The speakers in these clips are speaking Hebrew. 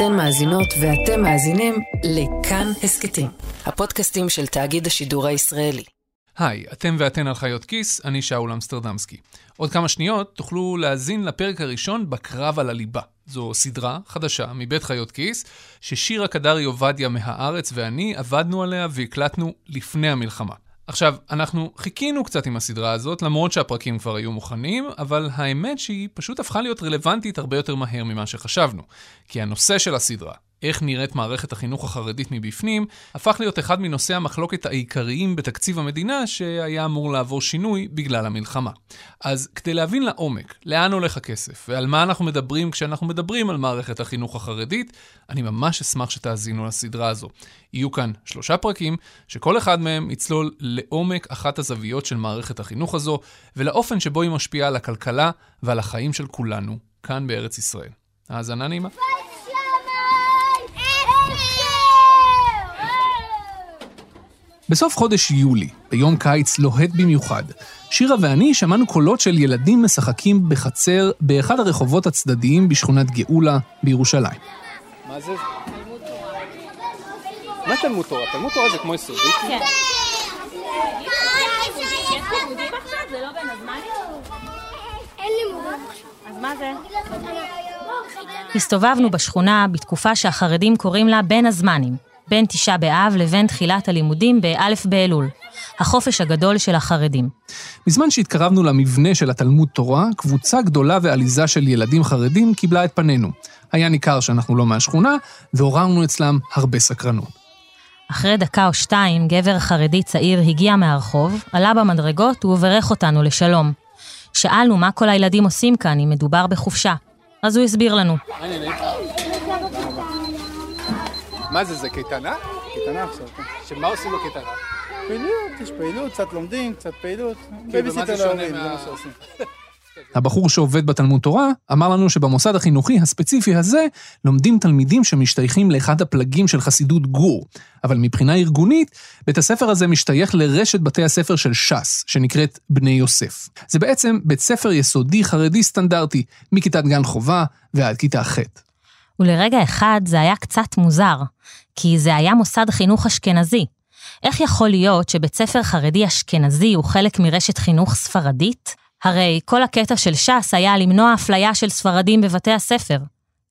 אתן מאזינות ואתם מאזינים לכאן הסכתים, הפודקאסטים של תאגיד השידור הישראלי. היי, אתם ואתן על חיות כיס, אני שאול אמסטרדמסקי. עוד כמה שניות תוכלו להאזין לפרק הראשון בקרב על הליבה. זו סדרה חדשה מבית חיות כיס, ששירה קדרי עובדיה מהארץ ואני עבדנו עליה והקלטנו לפני המלחמה. עכשיו, אנחנו חיכינו קצת עם הסדרה הזאת, למרות שהפרקים כבר היו מוכנים, אבל האמת שהיא פשוט הפכה להיות רלוונטית הרבה יותר מהר ממה שחשבנו. כי הנושא של הסדרה, איך נראית מערכת החינוך החרדית מבפנים, הפך להיות אחד מנושאי המחלוקת העיקריים בתקציב המדינה, שהיה אמור לעבור שינוי בגלל המלחמה. אז כדי להבין לעומק לאן הולך הכסף ועל מה אנחנו מדברים כשאנחנו מדברים על מערכת החינוך החרדית, אני ממש אשמח שתאזינו לסדרה הזו. יהיו כאן שלושה פרקים, שכל אחד מהם יצלול לעומק אחת הזוויות של מערכת החינוך הזו, ולאופן שבו היא משפיעה על הכלכלה ועל החיים של כולנו, כאן בארץ ישראל. האזנה נעימה. בסוף חודש יולי, ביום קיץ לוהט במיוחד, שירה ואני שמענו קולות של ילדים משחקים בחצר באחד הרחובות הצדדיים בשכונת גאולה בירושלים. מה זה? מה תלמוד תורה? תלמוד תורה זה כמו יסודית? כן. הסתובבנו בשכונה בתקופה שהחרדים קוראים לה בין הזמנים, בין תשעה באב לבין תחילת הלימודים באלף באלול, החופש הגדול של החרדים. בזמן שהתקרבנו למבנה של התלמוד תורה, קבוצה גדולה ועליזה של ילדים חרדים קיבלה את פנינו. היה ניכר שאנחנו לא מהשכונה, ועוררנו אצלם הרבה סקרנות. אחרי דקה או שתיים, גבר חרדי צעיר הגיע מהרחוב, עלה במדרגות וברך אותנו לשלום. שאלנו מה כל הילדים עושים כאן, אם מדובר בחופשה. אז הוא הסביר לנו. מה זה, זה קייטנה? קייטנה עכשיו, כן. שמה עושים בקייטנה? פעילות, יש פעילות, קצת לומדים, קצת פעילות. בייביסיטר להורים, זה מה שעושים. הבחור שעובד בתלמוד תורה אמר לנו שבמוסד החינוכי הספציפי הזה לומדים תלמידים שמשתייכים לאחד הפלגים של חסידות גור. אבל מבחינה ארגונית, בית הספר הזה משתייך לרשת בתי הספר של ש"ס, שנקראת בני יוסף. זה בעצם בית ספר יסודי חרדי סטנדרטי, מכיתת גן חובה ועד כיתה ח'. ולרגע אחד זה היה קצת מוזר, כי זה היה מוסד חינוך אשכנזי. איך יכול להיות שבית ספר חרדי אשכנזי הוא חלק מרשת חינוך ספרדית? הרי כל הקטע של ש"ס היה למנוע אפליה של ספרדים בבתי הספר.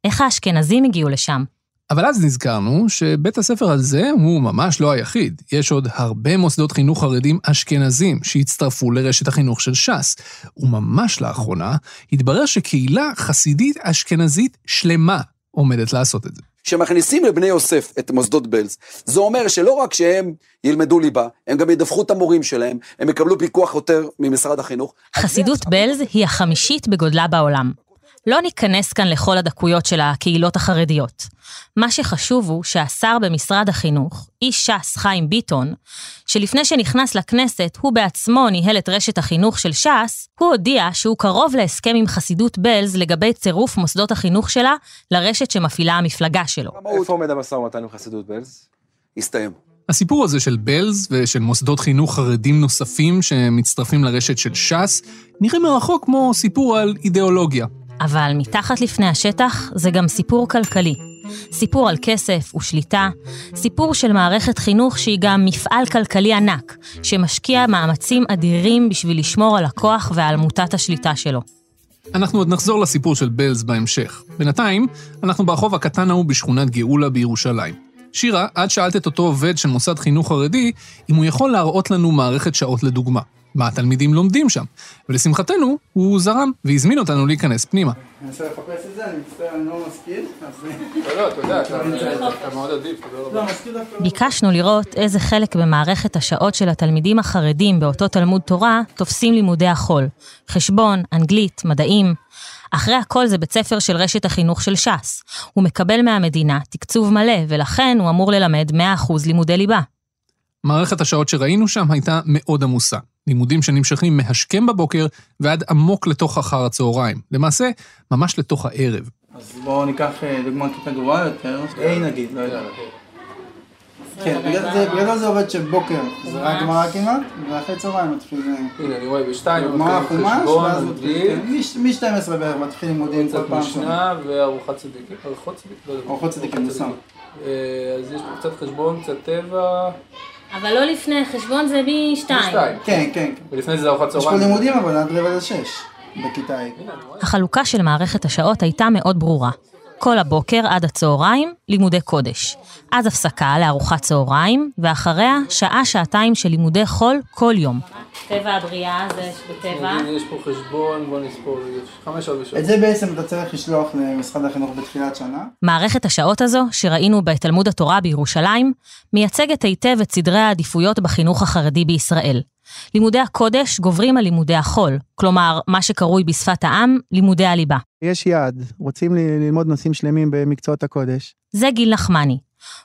איך האשכנזים הגיעו לשם? אבל אז נזכרנו שבית הספר הזה הוא ממש לא היחיד. יש עוד הרבה מוסדות חינוך חרדים אשכנזים שהצטרפו לרשת החינוך של ש"ס. וממש לאחרונה התברר שקהילה חסידית אשכנזית שלמה עומדת לעשות את זה. כשמכניסים לבני יוסף את מוסדות בלז, זה אומר שלא רק שהם ילמדו ליבה, הם גם ידווחו את המורים שלהם, הם יקבלו פיקוח יותר ממשרד החינוך. חסידות בלז היא החמישית בגודלה בעולם. לא ניכנס כאן לכל הדקויות של הקהילות החרדיות. מה שחשוב הוא שהשר במשרד החינוך, איש ש"ס חיים ביטון, שלפני שנכנס לכנסת הוא בעצמו ניהל את רשת החינוך של ש"ס, הוא הודיע שהוא קרוב להסכם עם חסידות בלז לגבי צירוף מוסדות החינוך שלה לרשת שמפעילה המפלגה שלו. איפה עומד המשא ומתן עם חסידות בלז? הסתיים. הסיפור הזה של בלז ושל מוסדות חינוך חרדים נוספים שמצטרפים לרשת של ש"ס, נראה מרחוק כמו סיפור על אידיאולוגיה. אבל מתחת לפני השטח זה גם סיפור כלכלי. סיפור על כסף ושליטה, סיפור של מערכת חינוך שהיא גם מפעל כלכלי ענק, שמשקיע מאמצים אדירים בשביל לשמור על הכוח ועל מוטת השליטה שלו. אנחנו עוד נחזור לסיפור של בלז בהמשך. בינתיים, אנחנו ברחוב הקטן ההוא בשכונת גאולה בירושלים. שירה, את שאלת את אותו עובד של מוסד חינוך חרדי, אם הוא יכול להראות לנו מערכת שעות לדוגמה. מה התלמידים לומדים שם. ולשמחתנו, הוא זרם והזמין אותנו להיכנס פנימה. אני מנסה לחפש את זה, אני מצטער, אני לא משכיל, לא, לא, אתה יודע, אתה מאוד עדיף, תודה רבה. ביקשנו לראות איזה חלק במערכת השעות של התלמידים החרדים באותו תלמוד תורה תופסים לימודי החול. חשבון, אנגלית, מדעים. אחרי הכל זה בית ספר של רשת החינוך של ש"ס. הוא מקבל מהמדינה תקצוב מלא, ולכן הוא אמור ללמד 100% לימודי ליבה. מערכת השעות שראינו שם הייתה מאוד עמוסה. לימודים שנמשכים מהשכם בבוקר ועד עמוק לתוך אחר הצהריים. למעשה, ממש לתוך הערב. אז בואו ניקח אה, דוגמה כיתה גרועה יותר, A נגיד, לא יודע. כן, בגלל זה- בגלל זה עובד שבוקר זה רק גמרא כמעט, ואחרי צהריים מתחיל אה, הנה, אני רואה בשתיים, גמרא מתחילים חומש, חשבון, ואז אנגלית, מתחיל, מ-12 בערך מתחיל לימודים כל קצת פעם. משנה וארוחת צדיקים, ארוחות צדיקים, לא יודע. ארוחות צדיקים, מוסר. אה, אז יש פה קצת חשבון, קצת טבע, אבל לא לפני, חשבון זה משתיים. בשתיים. כן, כן, כן. ולפני זה ארוחת יש פה צהריים. לימודים אבל עד רבע לשש בכיתה ה'. החלוקה של מערכת השעות הייתה מאוד ברורה. כל הבוקר עד הצהריים, לימודי קודש. אז הפסקה לארוחת צהריים, ואחריה שעה-שעתיים של לימודי חול כל יום. טבע הבריאה זה בטבע. יש פה חשבון, בוא נספור, יש חמש שעות בשבוע. את זה בעצם אתה צריך לשלוח למשרד החינוך בתחילת שנה. מערכת השעות הזו, שראינו בתלמוד התורה בירושלים, מייצגת היטב את סדרי העדיפויות בחינוך החרדי בישראל. לימודי הקודש גוברים על לימודי החול, כלומר, מה שקרוי בשפת העם, לימודי הליבה. יש יעד, רוצים ללמוד נושאים שלמים במקצועות הקודש. זה גיל נחמני.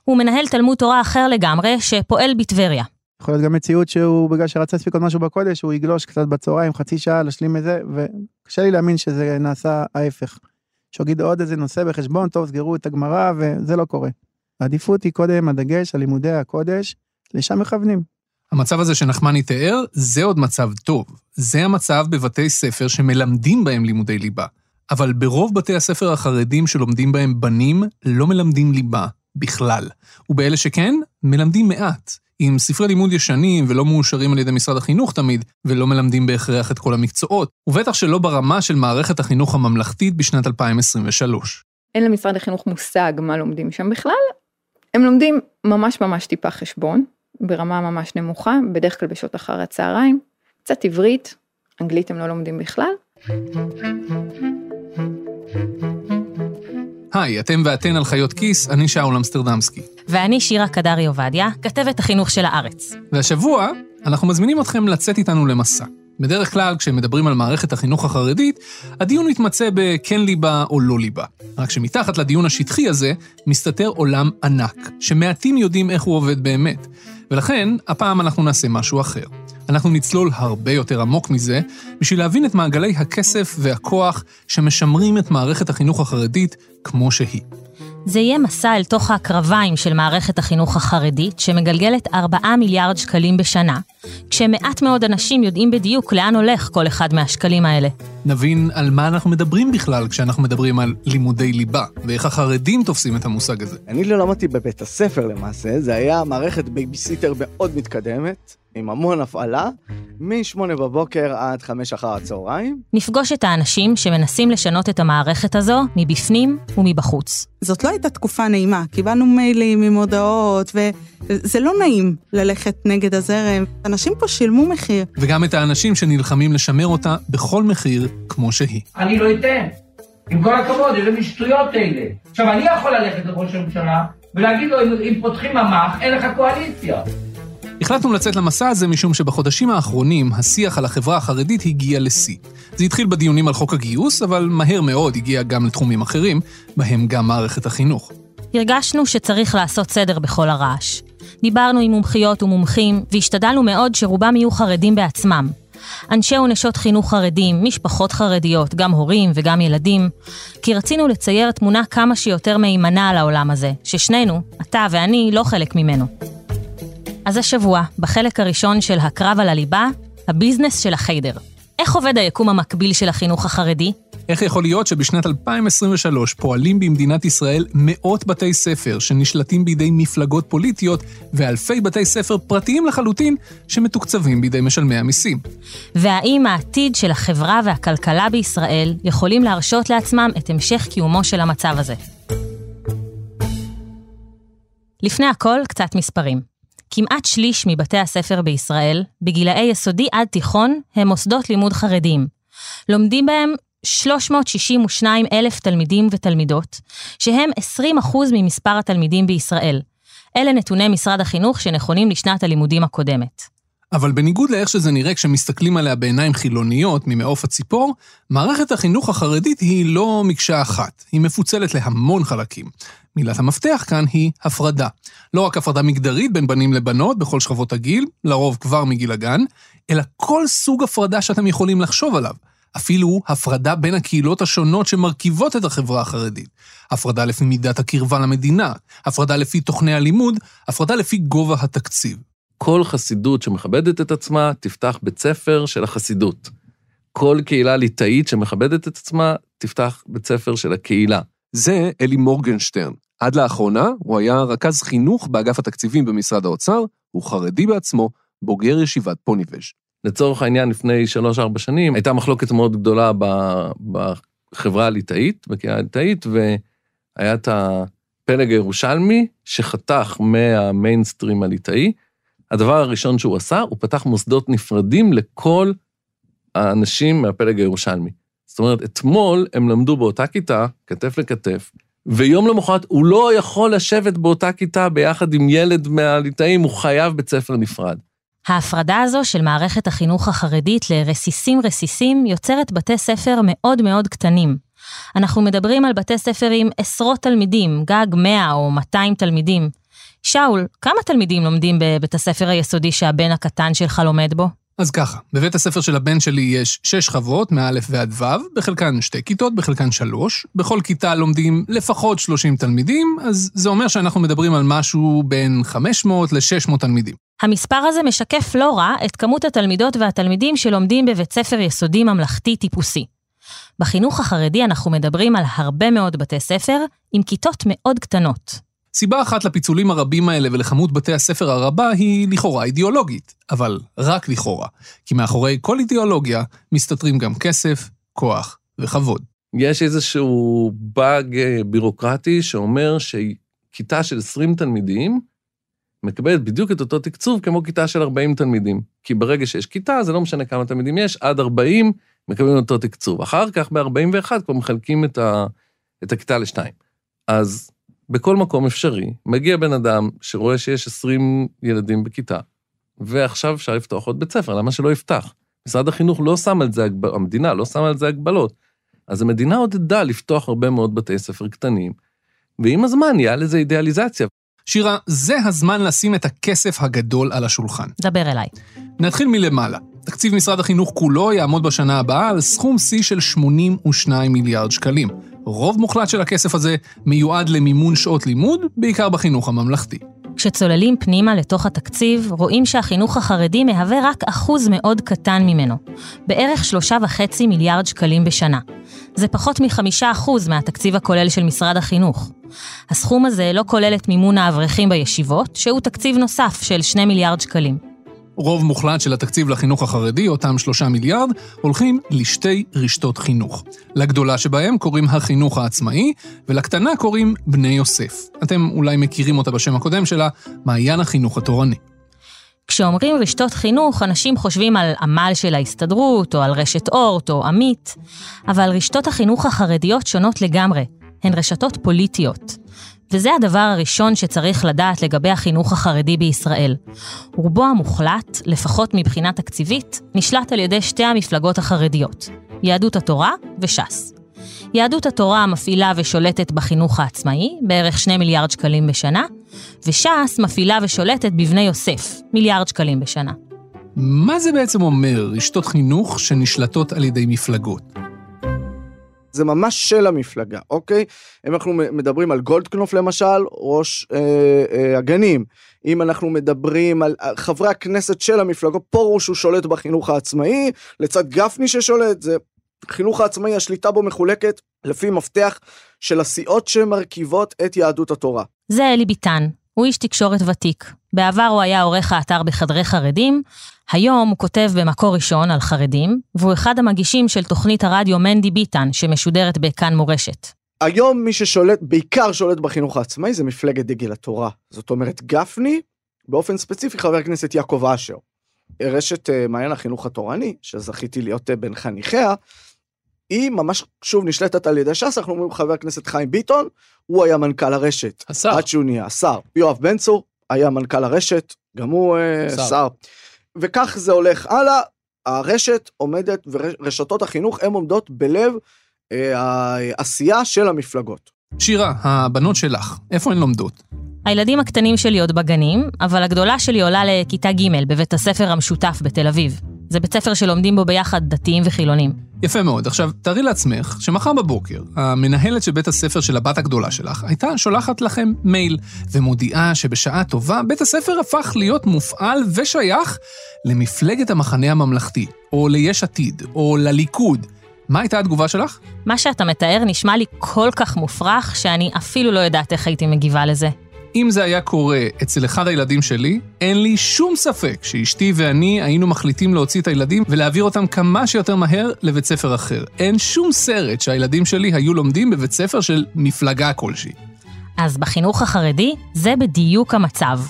הוא מנהל תלמוד תורה אחר לגמרי, שפועל בטבריה. יכול להיות גם מציאות שהוא, בגלל שרצה להספיק עוד משהו בקודש, הוא יגלוש קצת בצהריים, חצי שעה, להשלים את זה, וקשה לי להאמין שזה נעשה ההפך. שיגיד עוד איזה נושא בחשבון, טוב, סגרו את הגמרא, וזה לא קורה. העדיפות היא קודם הדגש על לימודי הקודש, לשם מכוונים. המצב הזה שנחמני תיאר, זה עוד מצב טוב. זה המצב בבתי ספר שמלמדים בהם לימודי ליבה. אבל ברוב בתי הספר החרדים שלומדים בהם בנים, לא מלמדים ליבה בכלל. ובאלה שכן, מלמדים מעט. עם ספרי לימוד ישנים ולא מאושרים על ידי משרד החינוך תמיד, ולא מלמדים בהכרח את כל המקצועות, ובטח שלא ברמה של מערכת החינוך הממלכתית בשנת 2023. אין למשרד החינוך מושג מה לומדים שם בכלל. הם לומדים ממש ממש טיפה חשבון, ברמה ממש נמוכה, בדרך כלל בשעות אחר הצהריים, קצת עברית, אנגלית הם לא לומדים בכלל. היי, אתם ואתן על חיות כיס, אני שאול אמסטרדמסקי. ואני שירה קדרי עובדיה, כתבת החינוך של הארץ. והשבוע אנחנו מזמינים אתכם לצאת איתנו למסע. בדרך כלל, כשמדברים על מערכת החינוך החרדית, הדיון מתמצא בכן ליבה או לא ליבה. רק שמתחת לדיון השטחי הזה, מסתתר עולם ענק, שמעטים יודעים איך הוא עובד באמת. ולכן, הפעם אנחנו נעשה משהו אחר. אנחנו נצלול הרבה יותר עמוק מזה, בשביל להבין את מעגלי הכסף והכוח שמשמרים את מערכת החינוך החרדית כמו שהיא. זה יהיה מסע אל תוך הקרביים של מערכת החינוך החרדית, שמגלגלת 4 מיליארד שקלים בשנה, כשמעט מאוד אנשים יודעים בדיוק לאן הולך כל אחד מהשקלים האלה. נבין על מה אנחנו מדברים בכלל כשאנחנו מדברים על לימודי ליבה, ואיך החרדים תופסים את המושג הזה. אני לא למדתי בבית הספר למעשה, זה היה מערכת בייביסיטר מאוד מתקדמת, עם המון הפעלה, מ-8 בבוקר עד 5 אחר הצהריים. נפגוש את האנשים שמנסים לשנות את המערכת הזו מבפנים ומבחוץ. זאת לא הייתה תקופה נעימה, קיבלנו מיילים עם הודעות, וזה לא נעים ללכת נגד הזרם. אנשים פה שילמו מחיר. וגם את האנשים שנלחמים לשמר אותה בכל מחיר כמו שהיא. אני לא אתן. עם כל הכבוד, איזה משטויות אלה. עכשיו, אני יכול ללכת לראש הממשלה ולהגיד לו, אם, אם פותחים ממ"ח, אין לך קואליציה. החלטנו לצאת למסע הזה משום שבחודשים האחרונים השיח על החברה החרדית הגיע לשיא. זה התחיל בדיונים על חוק הגיוס, אבל מהר מאוד הגיע גם לתחומים אחרים, בהם גם מערכת החינוך. הרגשנו שצריך לעשות סדר בכל הרעש. דיברנו עם מומחיות ומומחים, והשתדלנו מאוד שרובם יהיו חרדים בעצמם. אנשי ונשות חינוך חרדים, משפחות חרדיות, גם הורים וגם ילדים, כי רצינו לצייר תמונה כמה שיותר מהימנה על העולם הזה, ששנינו, אתה ואני, לא חלק ממנו. אז השבוע, בחלק הראשון של הקרב על הליבה, הביזנס של החיידר. איך עובד היקום המקביל של החינוך החרדי? איך יכול להיות שבשנת 2023 פועלים במדינת ישראל מאות בתי ספר שנשלטים בידי מפלגות פוליטיות ואלפי בתי ספר פרטיים לחלוטין שמתוקצבים בידי משלמי המיסים? והאם העתיד של החברה והכלכלה בישראל יכולים להרשות לעצמם את המשך קיומו של המצב הזה? לפני הכל, קצת מספרים. כמעט שליש מבתי הספר בישראל, בגילאי יסודי עד תיכון, הם מוסדות לימוד חרדיים. לומדים בהם 362 אלף תלמידים ותלמידות, שהם 20% ממספר התלמידים בישראל. אלה נתוני משרד החינוך שנכונים לשנת הלימודים הקודמת. אבל בניגוד לאיך שזה נראה כשמסתכלים עליה בעיניים חילוניות ממעוף הציפור, מערכת החינוך החרדית היא לא מקשה אחת, היא מפוצלת להמון חלקים. מילת המפתח כאן היא הפרדה. לא רק הפרדה מגדרית בין בנים לבנות בכל שכבות הגיל, לרוב כבר מגיל הגן, אלא כל סוג הפרדה שאתם יכולים לחשוב עליו. אפילו הפרדה בין הקהילות השונות שמרכיבות את החברה החרדית. הפרדה לפי מידת הקרבה למדינה, הפרדה לפי תוכני הלימוד, הפרדה לפי גובה התקציב. כל חסידות שמכבדת את עצמה, תפתח בית ספר של החסידות. כל קהילה ליטאית שמכבדת את עצמה, תפתח בית ספר של הקהילה. זה אלי מורגנשטרן. עד לאחרונה הוא היה רכז חינוך באגף התקציבים במשרד האוצר, הוא חרדי בעצמו, בוגר ישיבת פוניבז'. לצורך העניין, לפני שלוש-ארבע שנים, הייתה מחלוקת מאוד גדולה בחברה הליטאית, בקהילה הליטאית, והיה את הפלג הירושלמי שחתך מהמיינסטרים הליטאי. הדבר הראשון שהוא עשה, הוא פתח מוסדות נפרדים לכל האנשים מהפלג הירושלמי. זאת אומרת, אתמול הם למדו באותה כיתה, כתף לכתף, ויום למחרת הוא לא יכול לשבת באותה כיתה ביחד עם ילד מהליטאים, הוא חייב בית ספר נפרד. ההפרדה הזו של מערכת החינוך החרדית לרסיסים רסיסים יוצרת בתי ספר מאוד מאוד קטנים. אנחנו מדברים על בתי ספר עם עשרות תלמידים, גג 100 או 200 תלמידים. שאול, כמה תלמידים לומדים בבית הספר היסודי שהבן הקטן שלך לומד בו? אז ככה, בבית הספר של הבן שלי יש שש שכבות, מא' ועד ו', בחלקן שתי כיתות, בחלקן שלוש. בכל כיתה לומדים לפחות 30 תלמידים, אז זה אומר שאנחנו מדברים על משהו בין 500 ל-600 תלמידים. המספר הזה משקף לא רע את כמות התלמידות והתלמידים שלומדים בבית ספר יסודי ממלכתי טיפוסי. בחינוך החרדי אנחנו מדברים על הרבה מאוד בתי ספר עם כיתות מאוד קטנות. סיבה אחת לפיצולים הרבים האלה ולכמות בתי הספר הרבה היא לכאורה אידיאולוגית, אבל רק לכאורה, כי מאחורי כל אידיאולוגיה מסתתרים גם כסף, כוח וכבוד. יש איזשהו באג אה, בירוקרטי שאומר שכיתה של 20 תלמידים מקבלת בדיוק את אותו תקצוב כמו כיתה של 40 תלמידים. כי ברגע שיש כיתה, זה לא משנה כמה תלמידים יש, עד 40 מקבלים אותו תקצוב. אחר כך ב-41 כבר מחלקים את, ה, את הכיתה לשתיים. אז בכל מקום אפשרי, מגיע בן אדם שרואה שיש 20 ילדים בכיתה, ועכשיו אפשר לפתוח עוד בית ספר, למה שלא יפתח? משרד החינוך לא שם על זה, המדינה לא שמה על זה הגבלות. אז המדינה עודדה לפתוח הרבה מאוד בתי ספר קטנים, ועם הזמן יהיה לזה אידיאליזציה. שירה, זה הזמן לשים את הכסף הגדול על השולחן. דבר אליי. נתחיל מלמעלה. תקציב משרד החינוך כולו יעמוד בשנה הבאה על סכום שיא של 82 מיליארד שקלים. רוב מוחלט של הכסף הזה מיועד למימון שעות לימוד, בעיקר בחינוך הממלכתי. כשצוללים פנימה לתוך התקציב, רואים שהחינוך החרדי מהווה רק אחוז מאוד קטן ממנו, בערך שלושה וחצי מיליארד שקלים בשנה. זה פחות מחמישה אחוז מהתקציב הכולל של משרד החינוך. הסכום הזה לא כולל את מימון האברכים בישיבות, שהוא תקציב נוסף של שני מיליארד שקלים. רוב מוחלט של התקציב לחינוך החרדי, אותם שלושה מיליארד, הולכים לשתי רשתות חינוך. לגדולה שבהם קוראים החינוך העצמאי, ולקטנה קוראים בני יוסף. אתם אולי מכירים אותה בשם הקודם שלה, מעיין החינוך התורני. כשאומרים רשתות חינוך, אנשים חושבים על עמל של ההסתדרות, או על רשת אורט, או עמית, אבל רשתות החינוך החרדיות שונות לגמרי. הן רשתות פוליטיות. וזה הדבר הראשון שצריך לדעת לגבי החינוך החרדי בישראל. רובו המוחלט, לפחות מבחינה תקציבית, נשלט על ידי שתי המפלגות החרדיות, יהדות התורה וש"ס. יהדות התורה מפעילה ושולטת בחינוך העצמאי, בערך 2 מיליארד שקלים בשנה, וש"ס מפעילה ושולטת בבני יוסף, מיליארד שקלים בשנה. מה זה בעצם אומר, רשתות חינוך שנשלטות על ידי מפלגות? זה ממש של המפלגה, אוקיי? אם אנחנו מדברים על גולדקנופ למשל, ראש אה, אה, הגנים. אם אנחנו מדברים על חברי הכנסת של המפלגות, פרוש הוא שולט בחינוך העצמאי, לצד גפני ששולט, זה חינוך העצמאי, השליטה בו מחולקת לפי מפתח של הסיעות שמרכיבות את יהדות התורה. זה אלי ביטן, הוא איש תקשורת ותיק. בעבר הוא היה עורך האתר בחדרי חרדים, היום הוא כותב במקור ראשון על חרדים, והוא אחד המגישים של תוכנית הרדיו מנדי ביטן, שמשודרת בכאן מורשת. היום מי ששולט, בעיקר שולט בחינוך העצמאי, זה מפלגת דגל התורה. זאת אומרת, גפני, באופן ספציפי חבר הכנסת יעקב אשר. רשת uh, מעיין החינוך התורני, שזכיתי להיות uh, בין חניכיה, היא ממש, שוב, נשלטת על ידי ש"ס, אנחנו אומרים חבר הכנסת חיים ביטון, הוא היה מנכ"ל הרשת. השר. עד שהוא נהיה השר. יואב בן צור היה מנכ"ל הרשת, גם הוא uh, שר. וכך זה הולך הלאה, הרשת עומדת, ורשתות החינוך הן עומדות בלב אה, העשייה של המפלגות. שירה, הבנות שלך, איפה הן לומדות? הילדים הקטנים שלי עוד בגנים, אבל הגדולה שלי עולה לכיתה ג' בבית הספר המשותף בתל אביב. זה בית ספר שלומדים בו ביחד דתיים וחילונים. יפה מאוד. עכשיו, תארי לעצמך שמחר בבוקר, המנהלת של בית הספר של הבת הגדולה שלך הייתה שולחת לכם מייל, ומודיעה שבשעה טובה בית הספר הפך להיות מופעל ושייך למפלגת המחנה הממלכתי, או ליש עתיד, או לליכוד. מה הייתה התגובה שלך? מה שאתה מתאר נשמע לי כל כך מופרך, שאני אפילו לא יודעת איך הייתי מגיבה לזה. אם זה היה קורה אצל אחד הילדים שלי, אין לי שום ספק שאשתי ואני היינו מחליטים להוציא את הילדים ולהעביר אותם כמה שיותר מהר לבית ספר אחר. אין שום סרט שהילדים שלי היו לומדים בבית ספר של מפלגה כלשהי. אז בחינוך החרדי זה בדיוק המצב.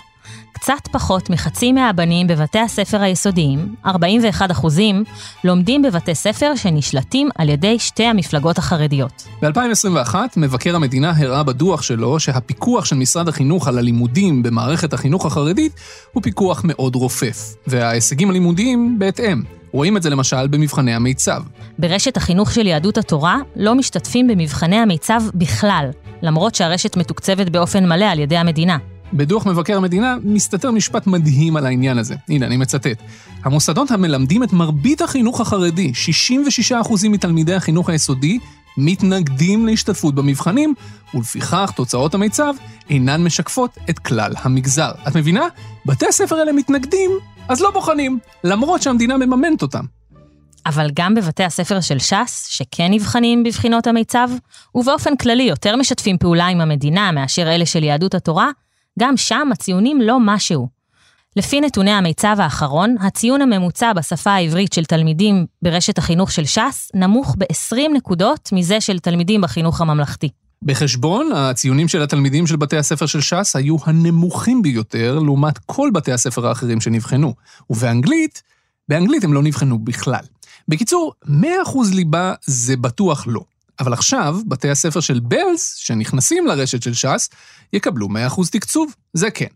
קצת פחות מחצי מהבנים בבתי הספר היסודיים, 41 אחוזים, לומדים בבתי ספר שנשלטים על ידי שתי המפלגות החרדיות. ב-2021, מבקר המדינה הראה בדוח שלו שהפיקוח של משרד החינוך על הלימודים במערכת החינוך החרדית הוא פיקוח מאוד רופף, וההישגים הלימודיים בהתאם. רואים את זה למשל במבחני המיצ"ב. ברשת החינוך של יהדות התורה לא משתתפים במבחני המיצ"ב בכלל, למרות שהרשת מתוקצבת באופן מלא על ידי המדינה. בדוח מבקר המדינה מסתתר משפט מדהים על העניין הזה. הנה, אני מצטט. המוסדות המלמדים את מרבית החינוך החרדי, 66% מתלמידי החינוך היסודי, מתנגדים להשתתפות במבחנים, ולפיכך תוצאות המיצ"ב אינן משקפות את כלל המגזר. את מבינה? בתי הספר האלה מתנגדים, אז לא בוחנים, למרות שהמדינה מממנת אותם. אבל גם בבתי הספר של ש"ס, שכן נבחנים בבחינות המיצ"ב, ובאופן כללי יותר משתפים פעולה עם המדינה מאשר אלה של יהדות התורה, גם שם הציונים לא משהו. לפי נתוני המיצ"ב האחרון, הציון הממוצע בשפה העברית של תלמידים ברשת החינוך של ש"ס נמוך ב-20 נקודות מזה של תלמידים בחינוך הממלכתי. בחשבון, הציונים של התלמידים של בתי הספר של ש"ס היו הנמוכים ביותר לעומת כל בתי הספר האחרים שנבחנו. ובאנגלית, באנגלית הם לא נבחנו בכלל. בקיצור, 100% ליבה זה בטוח לא. אבל עכשיו, בתי הספר של בלס, שנכנסים לרשת של ש"ס, יקבלו 100% תקצוב. זה כן.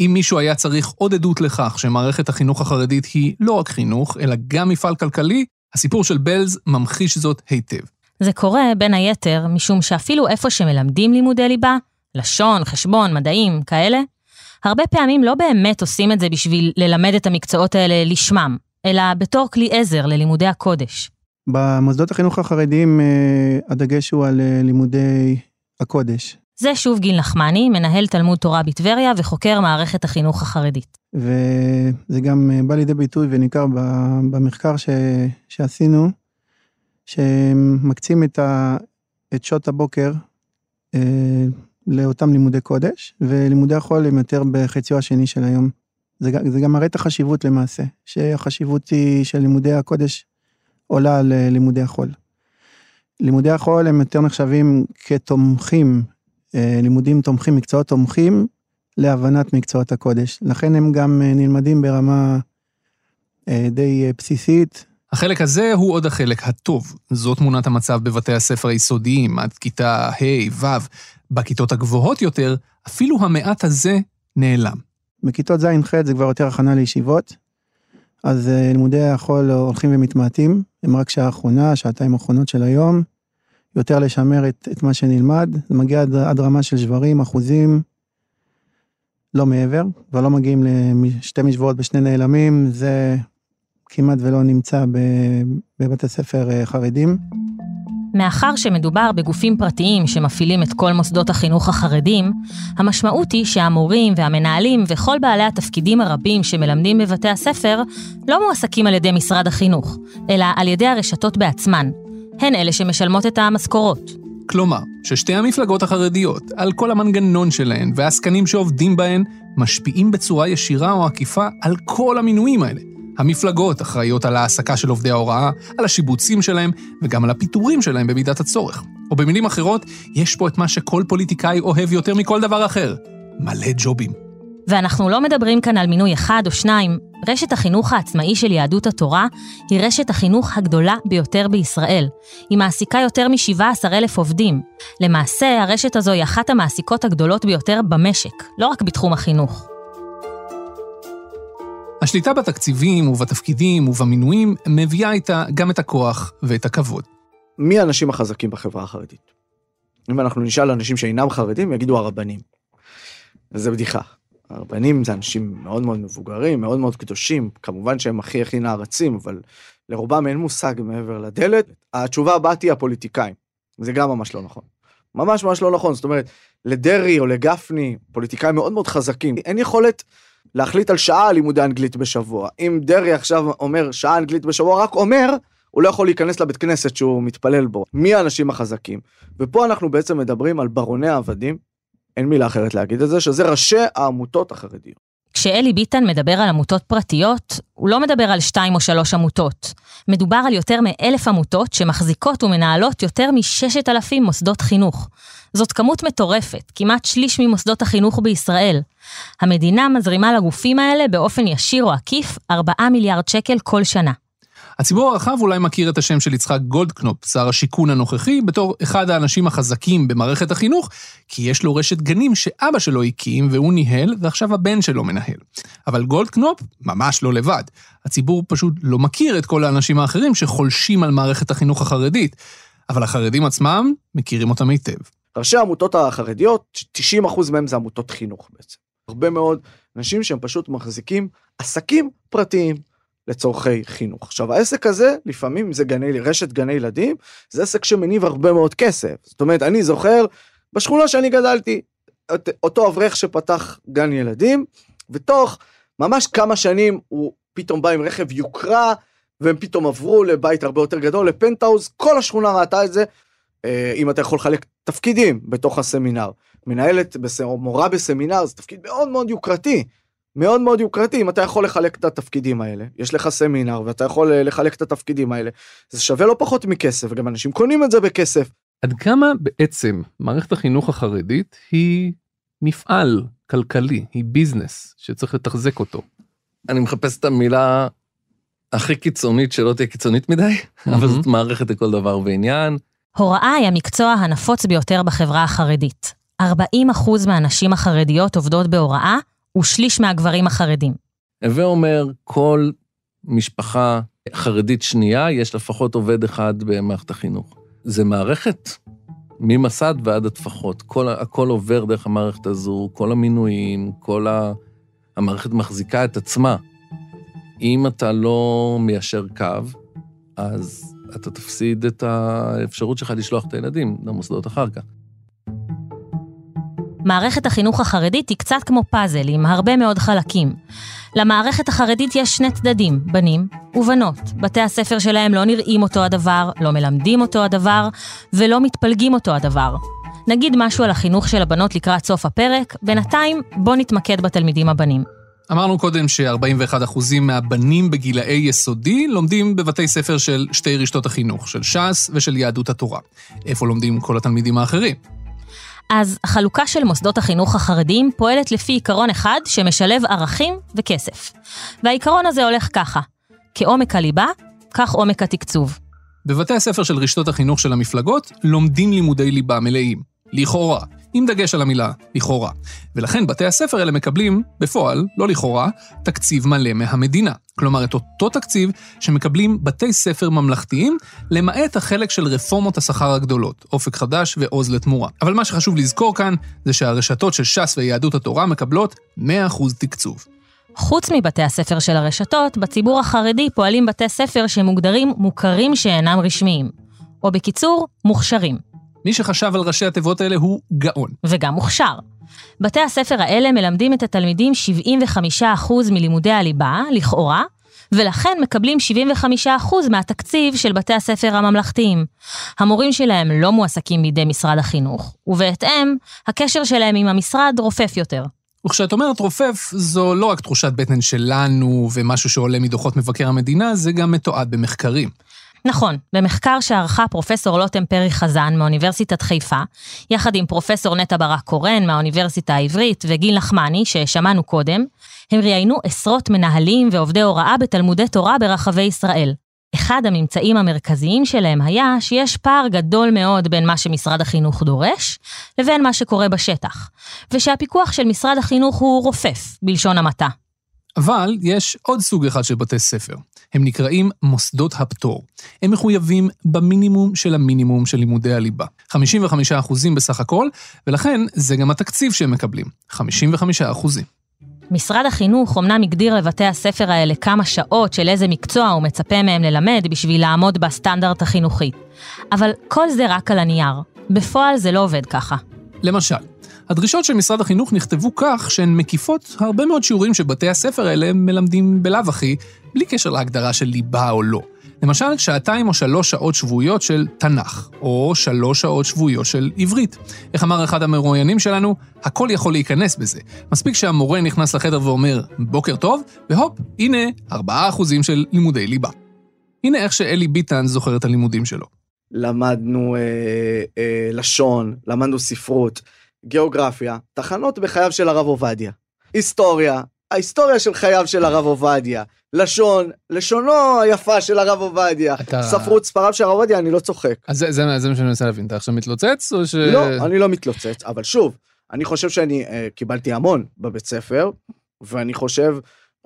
אם מישהו היה צריך עוד עדות לכך שמערכת החינוך החרדית היא לא רק חינוך, אלא גם מפעל כלכלי, הסיפור של בלז ממחיש זאת היטב. זה קורה, בין היתר, משום שאפילו איפה שמלמדים לימודי ליבה, לשון, חשבון, מדעים, כאלה, הרבה פעמים לא באמת עושים את זה בשביל ללמד את המקצועות האלה לשמם, אלא בתור כלי עזר ללימודי הקודש. במוסדות החינוך החרדיים אה, הדגש הוא על אה, לימודי הקודש. זה שוב גיל נחמני, מנהל תלמוד תורה בטבריה וחוקר מערכת החינוך החרדית. וזה גם אה, בא לידי ביטוי וניכר במחקר ש... שעשינו, שמקצים את, ה... את שעות הבוקר אה, לאותם לימודי קודש, ולימודי החול הם יותר בחציו השני של היום. זה, זה גם מראה את החשיבות למעשה, שהחשיבות היא של לימודי הקודש עולה על אה, לימודי החול. לימודי החול הם יותר נחשבים כתומכים, אה, לימודים תומכים, מקצועות תומכים להבנת מקצועות הקודש. לכן הם גם אה, נלמדים ברמה די בסיסית. החלק הזה הוא עוד החלק הטוב. זו תמונת המצב בבתי הספר היסודיים, עד כיתה ה', ו'. בכיתות הגבוהות יותר, אפילו המעט הזה נעלם. בכיתות ז'-ח' זה כבר יותר הכנה לישיבות, אז לימודי החול הולכים ומתמעטים, הם רק שעה אחרונה, שעתיים אחרונות של היום, יותר לשמר את, את מה שנלמד, זה מגיע עד, עד רמה של שברים, אחוזים, לא מעבר, כבר לא מגיעים לשתי משוואות בשני נעלמים, זה כמעט ולא נמצא בבתי ספר אה, חרדים. מאחר שמדובר בגופים פרטיים שמפעילים את כל מוסדות החינוך החרדים, המשמעות היא שהמורים והמנהלים וכל בעלי התפקידים הרבים שמלמדים בבתי הספר לא מועסקים על ידי משרד החינוך, אלא על ידי הרשתות בעצמן. הן אלה שמשלמות את המשכורות. כלומר, ששתי המפלגות החרדיות, על כל המנגנון שלהן והעסקנים שעובדים בהן, משפיעים בצורה ישירה או עקיפה על כל המינויים האלה. המפלגות אחראיות על העסקה של עובדי ההוראה, על השיבוצים שלהם וגם על הפיטורים שלהם במידת הצורך. או במילים אחרות, יש פה את מה שכל פוליטיקאי אוהב יותר מכל דבר אחר, מלא ג'ובים. ואנחנו לא מדברים כאן על מינוי אחד או שניים. רשת החינוך העצמאי של יהדות התורה היא רשת החינוך הגדולה ביותר בישראל. היא מעסיקה יותר מ-17 אלף עובדים. למעשה, הרשת הזו היא אחת המעסיקות הגדולות ביותר במשק, לא רק בתחום החינוך. השליטה בתקציבים ובתפקידים ובמינויים מביאה איתה גם את הכוח ואת הכבוד. מי האנשים החזקים בחברה החרדית? אם אנחנו נשאל אנשים שאינם חרדים, יגידו הרבנים. וזה בדיחה. הרבנים זה אנשים מאוד מאוד מבוגרים, מאוד מאוד קדושים, כמובן שהם הכי הכי נערצים, אבל לרובם אין מושג מעבר לדלת. התשובה הבאה תהיה הפוליטיקאים. זה גם ממש לא נכון. ממש ממש לא נכון. זאת אומרת, לדרעי או לגפני, פוליטיקאים מאוד מאוד חזקים, אין יכולת להחליט על שעה לימודי אנגלית בשבוע. אם דרעי עכשיו אומר שעה אנגלית בשבוע, רק אומר, הוא לא יכול להיכנס לבית כנסת שהוא מתפלל בו. מי האנשים החזקים? ופה אנחנו בעצם מדברים על ברוני העבדים, אין מילה אחרת להגיד את זה, שזה ראשי העמותות החרדיות. כשאלי ביטן מדבר על עמותות פרטיות, הוא לא מדבר על שתיים או שלוש עמותות. מדובר על יותר מאלף עמותות שמחזיקות ומנהלות יותר מששת אלפים מוסדות חינוך. זאת כמות מטורפת, כמעט שליש ממוסדות החינוך בישראל. המדינה מזרימה לגופים האלה באופן ישיר או עקיף 4 מיליארד שקל כל שנה. הציבור הרחב אולי מכיר את השם של יצחק גולדקנופ, שר השיכון הנוכחי, בתור אחד האנשים החזקים במערכת החינוך, כי יש לו רשת גנים שאבא שלו הקים והוא ניהל, ועכשיו הבן שלו מנהל. אבל גולדקנופ ממש לא לבד. הציבור פשוט לא מכיר את כל האנשים האחרים שחולשים על מערכת החינוך החרדית, אבל החרדים עצמם מכירים אותם היטב. ראשי העמותות החרדיות, 90% מהם זה עמותות חינוך בעצם. הרבה מאוד אנשים שהם פשוט מחזיקים עסקים פרטיים. לצורכי חינוך. עכשיו העסק הזה לפעמים זה גני רשת גני ילדים זה עסק שמניב הרבה מאוד כסף זאת אומרת אני זוכר בשכונה שאני גדלתי אותו אברך שפתח גן ילדים ותוך ממש כמה שנים הוא פתאום בא עם רכב יוקרה והם פתאום עברו לבית הרבה יותר גדול לפנטהאוז כל השכונה ראתה את זה אם אתה יכול לחלק תפקידים בתוך הסמינר מנהלת או מורה בסמינר זה תפקיד מאוד מאוד יוקרתי מאוד מאוד יוקרתי אם אתה יכול לחלק את התפקידים האלה יש לך סמינר ואתה יכול אה, לחלק את התפקידים האלה זה שווה לא פחות מכסף וגם אנשים קונים את זה בכסף. עד כמה בעצם מערכת החינוך החרדית היא מפעל כלכלי היא ביזנס שצריך לתחזק אותו. אני מחפש את המילה הכי קיצונית שלא תהיה קיצונית מדי אבל זאת מערכת לכל דבר ועניין. הוראה היא המקצוע הנפוץ ביותר בחברה החרדית. 40% מהנשים החרדיות עובדות בהוראה ושליש מהגברים החרדים. הווה אומר, כל משפחה חרדית שנייה, יש לפחות עובד אחד במערכת החינוך. זה מערכת ממסד ועד הטפחות. כל, הכל עובר דרך המערכת הזו, כל המינויים, כל ה... המערכת מחזיקה את עצמה. אם אתה לא מיישר קו, אז אתה תפסיד את האפשרות שלך לשלוח את הילדים למוסדות אחר כך. מערכת החינוך החרדית היא קצת כמו פאזל עם הרבה מאוד חלקים. למערכת החרדית יש שני צדדים, בנים ובנות. בתי הספר שלהם לא נראים אותו הדבר, לא מלמדים אותו הדבר, ולא מתפלגים אותו הדבר. נגיד משהו על החינוך של הבנות לקראת סוף הפרק, בינתיים בוא נתמקד בתלמידים הבנים. אמרנו קודם ש-41% מהבנים בגילאי יסודי לומדים בבתי ספר של שתי רשתות החינוך, של ש"ס ושל יהדות התורה. איפה לומדים כל התלמידים האחרים? אז החלוקה של מוסדות החינוך החרדיים פועלת לפי עיקרון אחד שמשלב ערכים וכסף. והעיקרון הזה הולך ככה, כעומק הליבה, כך עומק התקצוב. בבתי הספר של רשתות החינוך של המפלגות לומדים לימודי ליבה מלאים, לכאורה, עם דגש על המילה לכאורה. ולכן בתי הספר האלה מקבלים, בפועל, לא לכאורה, תקציב מלא מהמדינה. כלומר, את אותו תקציב שמקבלים בתי ספר ממלכתיים, למעט החלק של רפורמות השכר הגדולות, אופק חדש ועוז לתמורה. אבל מה שחשוב לזכור כאן, זה שהרשתות של ש"ס ויהדות התורה מקבלות 100% תקצוב. חוץ מבתי הספר של הרשתות, בציבור החרדי פועלים בתי ספר שמוגדרים מוכרים שאינם רשמיים. או בקיצור, מוכשרים. מי שחשב על ראשי התיבות האלה הוא גאון. וגם מוכשר. בתי הספר האלה מלמדים את התלמידים 75% מלימודי הליבה, לכאורה, ולכן מקבלים 75% מהתקציב של בתי הספר הממלכתיים. המורים שלהם לא מועסקים בידי משרד החינוך, ובהתאם, הקשר שלהם עם המשרד רופף יותר. וכשאת אומרת רופף, זו לא רק תחושת בטן שלנו ומשהו שעולה מדוחות מבקר המדינה, זה גם מתועד במחקרים. נכון, במחקר שערכה פרופסור לוטם פרי חזן מאוניברסיטת חיפה, יחד עם פרופסור נטע ברק קורן מהאוניברסיטה העברית וגיל נחמני, ששמענו קודם, הם ראיינו עשרות מנהלים ועובדי הוראה בתלמודי תורה ברחבי ישראל. אחד הממצאים המרכזיים שלהם היה שיש פער גדול מאוד בין מה שמשרד החינוך דורש, לבין מה שקורה בשטח, ושהפיקוח של משרד החינוך הוא רופף, בלשון המעטה. אבל יש עוד סוג אחד של בתי ספר. הם נקראים מוסדות הפטור. הם מחויבים במינימום של המינימום של לימודי הליבה. 55% בסך הכל, ולכן זה גם התקציב שהם מקבלים, 55%. משרד החינוך אמנם הגדיר לבתי הספר האלה כמה שעות של איזה מקצוע הוא מצפה מהם ללמד בשביל לעמוד בסטנדרט החינוכי. אבל כל זה רק על הנייר. בפועל זה לא עובד ככה. למשל, הדרישות של משרד החינוך נכתבו כך שהן מקיפות הרבה מאוד שיעורים שבתי הספר האלה מלמדים בלאו הכי, בלי קשר להגדרה של ליבה או לא. למשל, שעתיים או שלוש שעות שבועיות של תנ"ך, או שלוש שעות שבועיות של עברית. איך אמר אחד המרואיינים שלנו? הכל יכול להיכנס בזה. מספיק שהמורה נכנס לחדר ואומר, בוקר טוב, והופ, הנה, ארבעה אחוזים של לימודי ליבה. הנה איך שאלי ביטן זוכר את הלימודים שלו. למדנו אה, אה, לשון, למדנו ספרות, גיאוגרפיה, תחנות בחייו של הרב עובדיה. היסטוריה, ההיסטוריה של חייו של הרב עובדיה. לשון, לשונו היפה של הרב עובדיה. אתה- ספרות, ספריו של הרב עובדיה, אני לא צוחק. אז זה, זה, זה מה שאני מנסה להבין, אתה עכשיו מתלוצץ או ש... לא, אני לא מתלוצץ, אבל שוב, אני חושב שאני אה, קיבלתי המון בבית ספר, ואני חושב,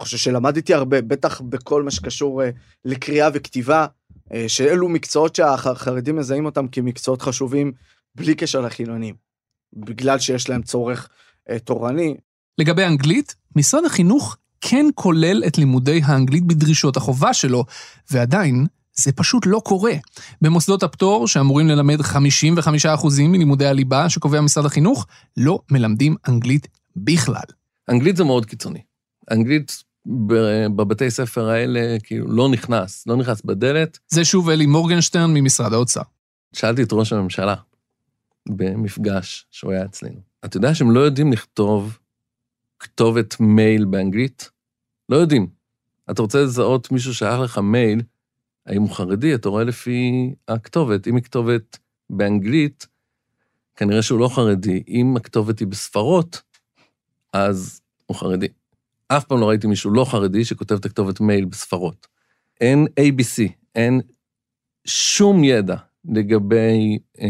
חושב שלמדתי הרבה, בטח בכל מה שקשור אה, לקריאה וכתיבה, אה, שאלו מקצועות שהחרדים מזהים אותם כמקצועות חשובים, בלי קשר לחילונים, בגלל שיש להם צורך אה, תורני. לגבי אנגלית, משרד החינוך כן כולל את לימודי האנגלית בדרישות החובה שלו, ועדיין, זה פשוט לא קורה. במוסדות הפטור, שאמורים ללמד 55% מלימודי הליבה שקובע משרד החינוך, לא מלמדים אנגלית בכלל. אנגלית זה מאוד קיצוני. אנגלית בבתי ספר האלה כאילו לא נכנס, לא נכנס בדלת. זה שוב אלי מורגנשטרן ממשרד האוצר. שאלתי את ראש הממשלה במפגש שהוא היה אצלנו. אתה יודע שהם לא יודעים לכתוב כתובת מייל באנגלית? לא יודעים. אתה רוצה לזהות מישהו שלח לך מייל, האם הוא חרדי, אתה רואה לפי הכתובת. אם היא כתובת באנגלית, כנראה שהוא לא חרדי. אם הכתובת היא בספרות, אז הוא חרדי. אף פעם לא ראיתי מישהו לא חרדי שכותב את הכתובת מייל בספרות. אין ABC, אין שום ידע לגבי, אה,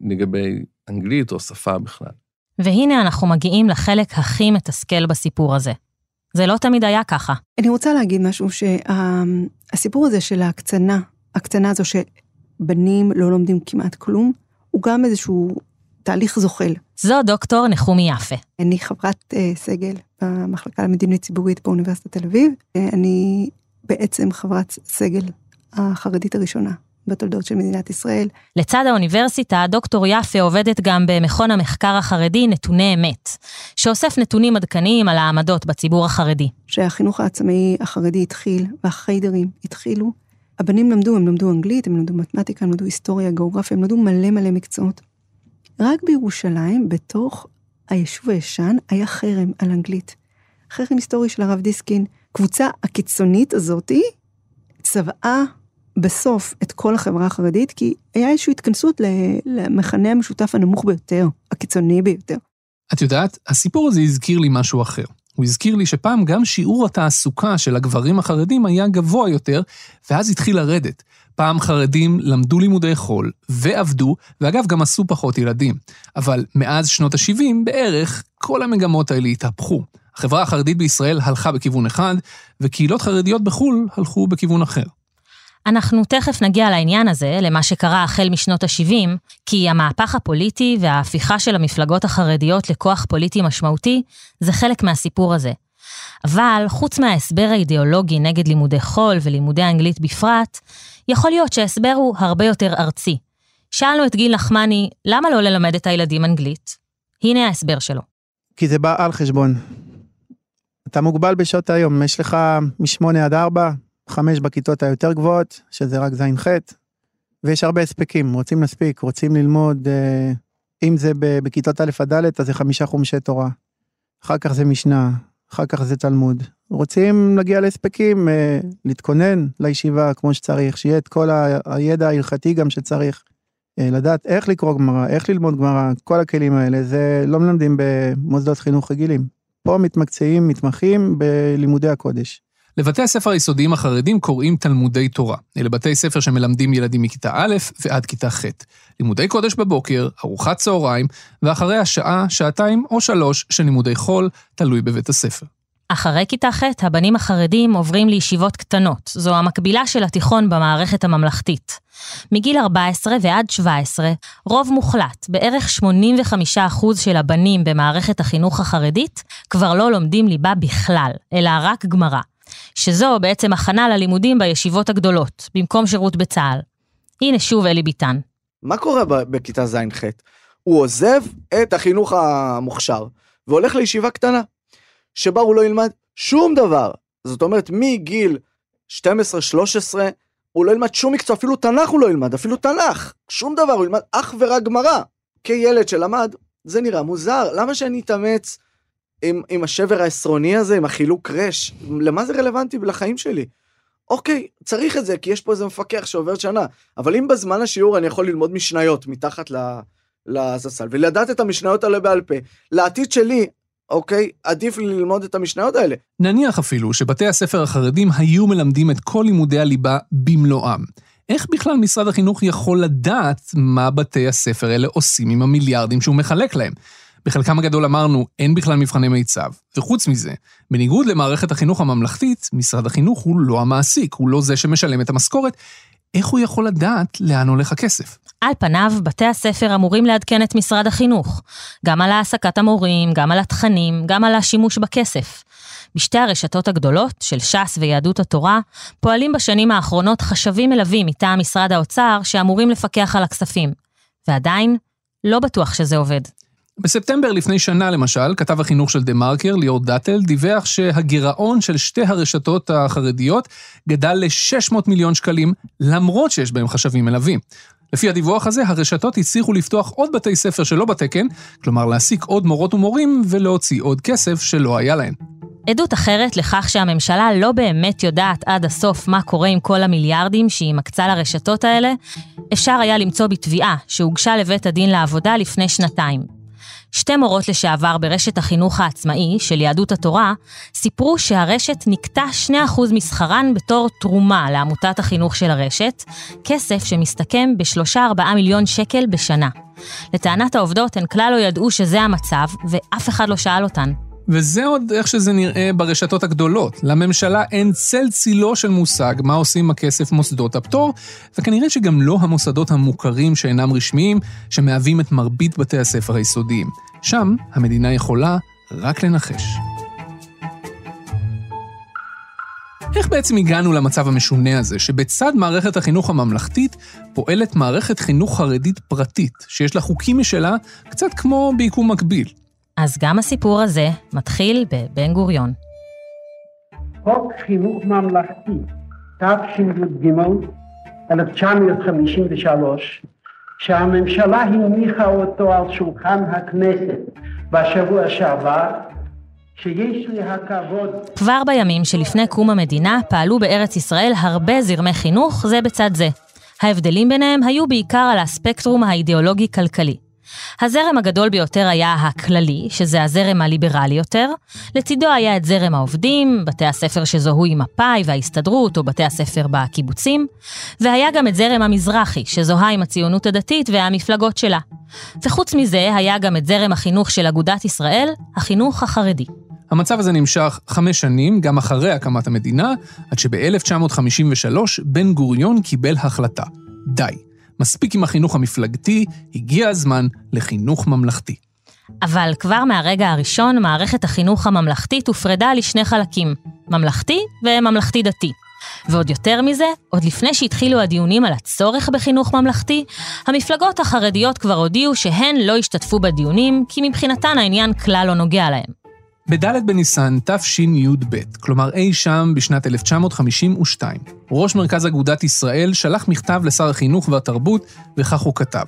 לגבי אנגלית או שפה בכלל. והנה אנחנו מגיעים לחלק הכי מתסכל בסיפור הזה. זה לא תמיד היה ככה. אני רוצה להגיד משהו, שהסיפור הזה של ההקצנה, הקצנה הזו שבנים לא לומדים כמעט כלום, הוא גם איזשהו תהליך זוחל. זו דוקטור נחומי יפה. אני חברת אה, סגל במחלקה למדיניות ציבורית באוניברסיטת תל אביב. אה, אני בעצם חברת סגל החרדית הראשונה בתולדות של מדינת ישראל. לצד האוניברסיטה, דוקטור יפה עובדת גם במכון המחקר החרדי נתוני אמת, שאוסף נתונים עדכניים על העמדות בציבור החרדי. כשהחינוך העצמאי החרדי התחיל, והחיידרים התחילו, הבנים למדו, הם למדו אנגלית, הם למדו מתמטיקה, הם למדו היסטוריה, גיאוגרפיה, הם למדו מלא מלא מקצועות. רק בירושלים, בתוך היישוב הישן, היה חרם על אנגלית. חרם היסטורי של הרב דיסקין. קבוצה הקיצונית הזאתי צבעה בסוף את כל החברה החרדית, כי היה איזושהי התכנסות למכנה המשותף הנמוך ביותר, הקיצוני ביותר. את יודעת, הסיפור הזה הזכיר לי משהו אחר. הוא הזכיר לי שפעם גם שיעור התעסוקה של הגברים החרדים היה גבוה יותר, ואז התחיל לרדת. פעם חרדים למדו לימודי חול, ועבדו, ואגב, גם עשו פחות ילדים. אבל מאז שנות ה-70 בערך, כל המגמות האלה התהפכו. החברה החרדית בישראל הלכה בכיוון אחד, וקהילות חרדיות בחו"ל הלכו בכיוון אחר. אנחנו תכף נגיע לעניין הזה, למה שקרה החל משנות ה-70, כי המהפך הפוליטי וההפיכה של המפלגות החרדיות לכוח פוליטי משמעותי, זה חלק מהסיפור הזה. אבל חוץ מההסבר האידיאולוגי נגד לימודי חול ולימודי אנגלית בפרט, יכול להיות שההסבר הוא הרבה יותר ארצי. שאלנו את גיל נחמני, למה לא ללמד את הילדים אנגלית? הנה ההסבר שלו. כי זה בא על חשבון. אתה מוגבל בשעות היום, יש לך משמונה עד ארבע, חמש בכיתות היותר גבוהות, שזה רק ז'-ח', ויש הרבה הספקים, רוצים להספיק, רוצים ללמוד, אה, אם זה בכיתות א' עד ד', אז זה חמישה חומשי תורה. אחר כך זה משנה, אחר כך זה תלמוד. רוצים להגיע להספקים, אה, להתכונן לישיבה כמו שצריך, שיהיה את כל הידע ההלכתי גם שצריך. אה, לדעת איך לקרוא גמרא, איך ללמוד גמרא, כל הכלים האלה, זה לא מלמדים במוסדות חינוך רגילים. פה מתמקצעים, מתמחים בלימודי הקודש. לבתי הספר היסודיים החרדים קוראים תלמודי תורה. אלה בתי ספר שמלמדים ילדים מכיתה א' ועד כיתה ח'. לימודי קודש בבוקר, ארוחת צהריים, ואחרי השעה, שעתיים או שלוש של לימודי חול, תלוי בבית הספר. אחרי כיתה ח', הבנים החרדים עוברים לישיבות קטנות. זו המקבילה של התיכון במערכת הממלכתית. מגיל 14 ועד 17, רוב מוחלט, בערך 85% של הבנים במערכת החינוך החרדית, כבר לא לומדים ליבה בכלל, אלא רק גמרא. שזו בעצם הכנה ללימודים בישיבות הגדולות, במקום שירות בצה"ל. הנה שוב אלי ביטן. מה קורה בכיתה ז'-ח'? הוא עוזב את החינוך המוכשר והולך לישיבה קטנה, שבה הוא לא ילמד שום דבר. זאת אומרת, מגיל 12-13, הוא לא ילמד שום מקצוע, אפילו תנ"ך הוא לא ילמד, אפילו תנ"ך, שום דבר, הוא ילמד אך ורק גמרא. כילד שלמד, זה נראה מוזר, למה שאני אתאמץ עם, עם השבר העשרוני הזה, עם החילוק רש? למה זה רלוונטי לחיים שלי? אוקיי, צריך את זה, כי יש פה איזה מפקח שעובר שנה, אבל אם בזמן השיעור אני יכול ללמוד משניות מתחת ל- לספסל, ולדעת את המשניות האלה בעל פה, לעתיד שלי, אוקיי, עדיף לי ללמוד את המשניות האלה. נניח אפילו שבתי הספר החרדים היו מלמדים את כל לימודי הליבה במלואם. איך בכלל משרד החינוך יכול לדעת מה בתי הספר האלה עושים עם המיליארדים שהוא מחלק להם? בחלקם הגדול אמרנו, אין בכלל מבחני מיצ"ב. וחוץ מזה, בניגוד למערכת החינוך הממלכתית, משרד החינוך הוא לא המעסיק, הוא לא זה שמשלם את המשכורת. איך הוא יכול לדעת לאן הולך הכסף? על פניו, בתי הספר אמורים לעדכן את משרד החינוך, גם על העסקת המורים, גם על התכנים, גם על השימוש בכסף. בשתי הרשתות הגדולות, של ש"ס ויהדות התורה, פועלים בשנים האחרונות חשבים מלווים מטעם משרד האוצר שאמורים לפקח על הכספים. ועדיין, לא בטוח שזה עובד. בספטמבר לפני שנה, למשל, כתב החינוך של דה מרקר, ליאור דאטל, דיווח שהגירעון של שתי הרשתות החרדיות גדל ל-600 מיליון שקלים, למרות שיש בהם חשבים מלווים. לפי הדיווח הזה, הרשתות הצליחו לפתוח עוד בתי ספר שלא בתקן, כלומר להעסיק עוד מורות ומורים ולהוציא עוד כסף שלא היה להן. עדות אחרת לכך שהממשלה לא באמת יודעת עד הסוף מה קורה עם כל המיליארדים שהיא מקצה לרשתות האלה, אפשר היה למצוא בתביעה שהוגשה לבית הדין לעבודה לפני שנתיים. שתי מורות לשעבר ברשת החינוך העצמאי של יהדות התורה סיפרו שהרשת נקטה 2% משכרן בתור תרומה לעמותת החינוך של הרשת, כסף שמסתכם ב-3-4 מיליון שקל בשנה. לטענת העובדות הן כלל לא ידעו שזה המצב, ואף אחד לא שאל אותן. וזה עוד איך שזה נראה ברשתות הגדולות. לממשלה אין צל צילו של מושג מה עושים עם הכסף מוסדות הפטור, וכנראה שגם לא המוסדות המוכרים שאינם רשמיים, שמהווים את מרבית בתי הספר היסודיים. שם המדינה יכולה רק לנחש. איך בעצם הגענו למצב המשונה הזה, שבצד מערכת החינוך הממלכתית פועלת מערכת חינוך חרדית פרטית, שיש לה חוקים משלה, קצת כמו ביקום מקביל? אז גם הסיפור הזה מתחיל בבן גוריון. חוק חינוך ממלכתי, תשי"ג 1953, שהממשלה הניחה אותו על שולחן הכנסת בשבוע שעבר, שיש לי הכבוד... כבר בימים שלפני קום המדינה פעלו בארץ ישראל הרבה זרמי חינוך זה בצד זה. ההבדלים ביניהם היו בעיקר על הספקטרום האידיאולוגי-כלכלי. הזרם הגדול ביותר היה הכללי, שזה הזרם הליברלי יותר. לצידו היה את זרם העובדים, בתי הספר שזוהו עם מפא"י וההסתדרות, או בתי הספר בקיבוצים. והיה גם את זרם המזרחי, שזוהה עם הציונות הדתית והמפלגות שלה. וחוץ מזה, היה גם את זרם החינוך של אגודת ישראל, החינוך החרדי. המצב הזה נמשך חמש שנים, גם אחרי הקמת המדינה, עד שב-1953 בן גוריון קיבל החלטה. די. מספיק עם החינוך המפלגתי, הגיע הזמן לחינוך ממלכתי. אבל כבר מהרגע הראשון, מערכת החינוך הממלכתית הופרדה לשני חלקים, ממלכתי וממלכתי דתי. ועוד יותר מזה, עוד לפני שהתחילו הדיונים על הצורך בחינוך ממלכתי, המפלגות החרדיות כבר הודיעו שהן לא השתתפו בדיונים, כי מבחינתן העניין כלל לא נוגע להם. בד' בניסן תשי"ב, כלומר אי שם בשנת 1952, ראש מרכז אגודת ישראל שלח מכתב לשר החינוך והתרבות, וכך הוא כתב: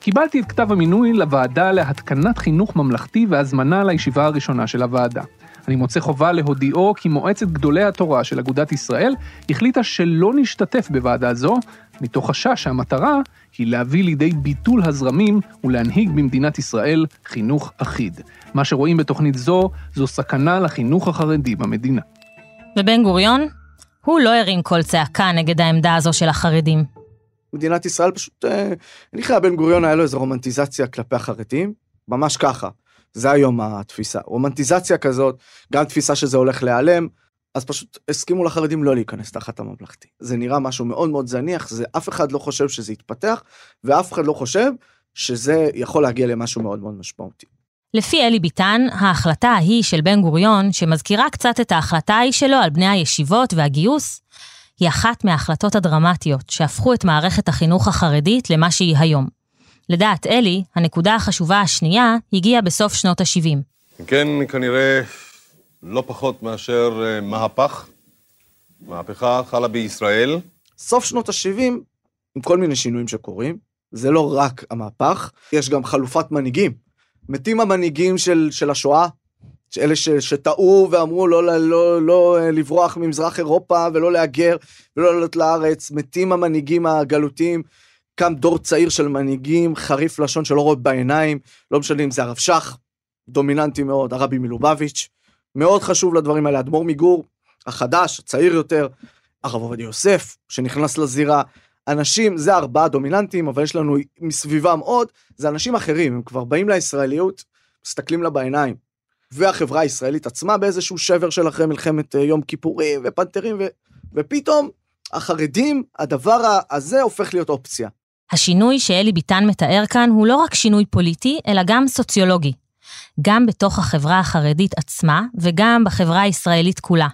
קיבלתי את כתב המינוי לוועדה להתקנת חינוך ממלכתי והזמנה לישיבה הראשונה של הוועדה. אני מוצא חובה להודיעו כי מועצת גדולי התורה של אגודת ישראל החליטה שלא נשתתף בוועדה זו, מתוך חשש שהמטרה היא להביא לידי ביטול הזרמים ולהנהיג במדינת ישראל חינוך אחיד. מה שרואים בתוכנית זו, זו סכנה לחינוך החרדי במדינה. ובן גוריון? הוא לא הרים קול צעקה נגד העמדה הזו של החרדים. מדינת ישראל פשוט, אה, אני חושב בן גוריון היה לו איזו רומנטיזציה כלפי החרדים. ממש ככה. זה היום התפיסה. רומנטיזציה כזאת, גם תפיסה שזה הולך להיעלם, אז פשוט הסכימו לחרדים לא להיכנס תחת הממלכתי. זה נראה משהו מאוד מאוד זניח, זה אף אחד לא חושב שזה יתפתח, ואף אחד לא חושב שזה יכול להגיע למשהו מאוד מאוד משמעותי. לפי אלי ביטן, ההחלטה ההיא של בן גוריון, שמזכירה קצת את ההחלטה ההיא שלו על בני הישיבות והגיוס, היא אחת מההחלטות הדרמטיות שהפכו את מערכת החינוך החרדית למה שהיא היום. לדעת אלי, הנקודה החשובה השנייה הגיעה בסוף שנות ה-70. כן, כנראה לא פחות מאשר אה, מהפך. מהפכה חלה בישראל. סוף שנות ה-70, עם כל מיני שינויים שקורים, זה לא רק המהפך, יש גם חלופת מנהיגים. מתים המנהיגים של, של השואה, אלה ש, שטעו ואמרו לא, לא, לא, לא לברוח ממזרח אירופה ולא להגר ולא לעלות לארץ, מתים המנהיגים הגלותיים, קם דור צעיר של מנהיגים חריף לשון שלא רואה בעיניים, לא משנה אם זה הרב שך, דומיננטי מאוד, הרבי מלובביץ', מאוד חשוב לדברים האלה, אדמו"ר מגור, החדש, הצעיר יותר, הרב עובדיה יוסף, שנכנס לזירה, אנשים, זה ארבעה דומיננטים, אבל יש לנו מסביבם עוד, זה אנשים אחרים, הם כבר באים לישראליות, מסתכלים לה בעיניים. והחברה הישראלית עצמה באיזשהו שבר של אחרי מלחמת אה, יום כיפורים ופנתרים, ו... ופתאום החרדים, הדבר הזה הופך להיות אופציה. השינוי שאלי ביטן מתאר כאן הוא לא רק שינוי פוליטי, אלא גם סוציולוגי. גם בתוך החברה החרדית עצמה, וגם בחברה הישראלית כולה.